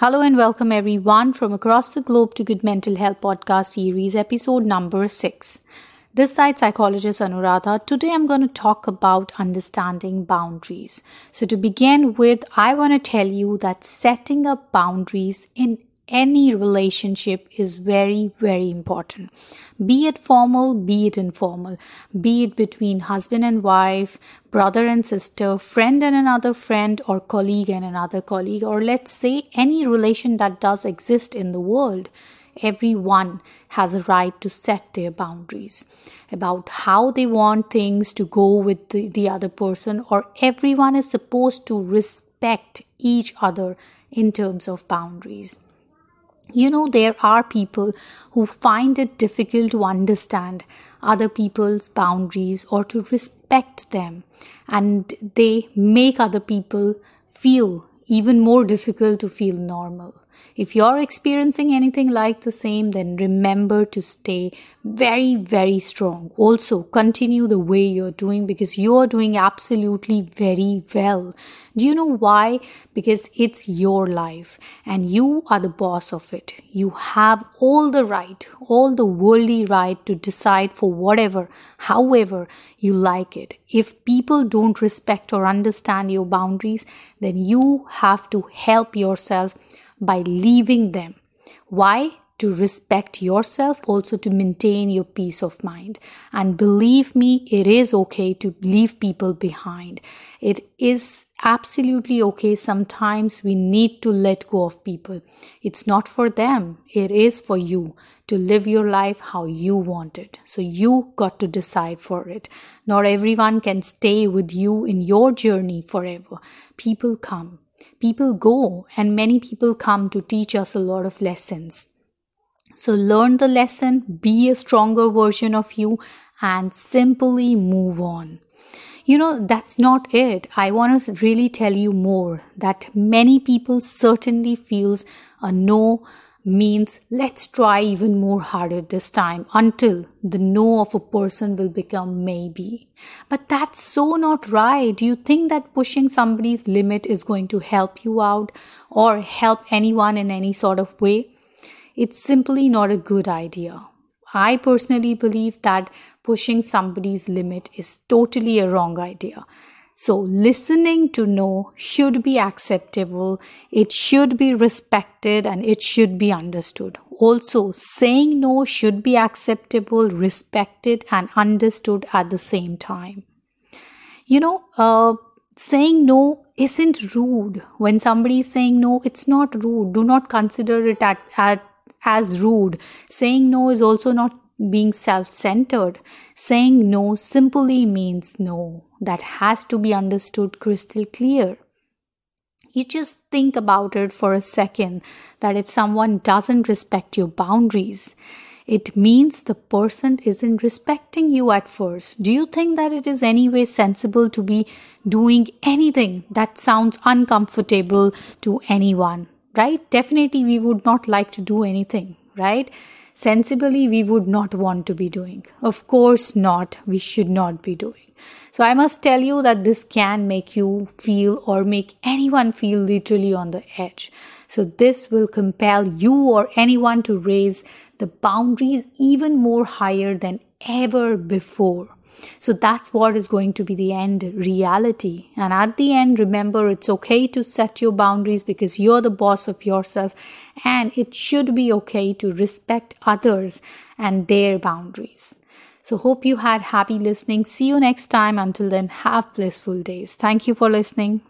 Hello and welcome everyone from across the globe to Good Mental Health Podcast Series, episode number 6. This side psychologist Anuradha. Today I'm going to talk about understanding boundaries. So to begin with, I want to tell you that setting up boundaries in any relationship is very, very important. Be it formal, be it informal, be it between husband and wife, brother and sister, friend and another friend, or colleague and another colleague, or let's say any relation that does exist in the world. Everyone has a right to set their boundaries about how they want things to go with the, the other person, or everyone is supposed to respect each other in terms of boundaries you know, there are people who find it difficult to understand other people's boundaries or to respect them, and they make other people feel even more difficult to feel normal. If you're experiencing anything like the same, then remember to stay very, very strong. Also, continue the way you're doing because you're doing absolutely very well. Do you know why? Because it's your life and you are the boss of it. You have all the right, all the worldly right to decide for whatever, however you like it. If people don't respect or understand your boundaries, then you have to help yourself by leaving them. Why? To respect yourself, also to maintain your peace of mind. And believe me, it is okay to leave people behind. It is absolutely okay. Sometimes we need to let go of people. It's not for them, it is for you to live your life how you want it. So you got to decide for it. Not everyone can stay with you in your journey forever. People come, people go and many people come to teach us a lot of lessons. So learn the lesson, be a stronger version of you, and simply move on. You know, that's not it. I want to really tell you more that many people certainly feels a no means let's try even more harder this time until the no of a person will become maybe. But that's so not right. Do you think that pushing somebody's limit is going to help you out or help anyone in any sort of way? It's simply not a good idea. I personally believe that pushing somebody's limit is totally a wrong idea. So, listening to no should be acceptable, it should be respected, and it should be understood. Also, saying no should be acceptable, respected, and understood at the same time. You know, uh, saying no isn't rude. When somebody is saying no, it's not rude. Do not consider it at, at, as rude. Saying no is also not being self centered. Saying no simply means no. That has to be understood crystal clear. You just think about it for a second that if someone doesn't respect your boundaries, it means the person isn't respecting you at first. Do you think that it is anyway sensible to be doing anything that sounds uncomfortable to anyone? Right? Definitely, we would not like to do anything, right? sensibly we would not want to be doing. Of course, not. We should not be doing. So, I must tell you that this can make you feel or make anyone feel literally on the edge. So, this will compel you or anyone to raise the boundaries even more higher than ever before. So that's what is going to be the end reality. And at the end, remember it's okay to set your boundaries because you're the boss of yourself, and it should be okay to respect others and their boundaries. So, hope you had happy listening. See you next time. Until then, have blissful days. Thank you for listening.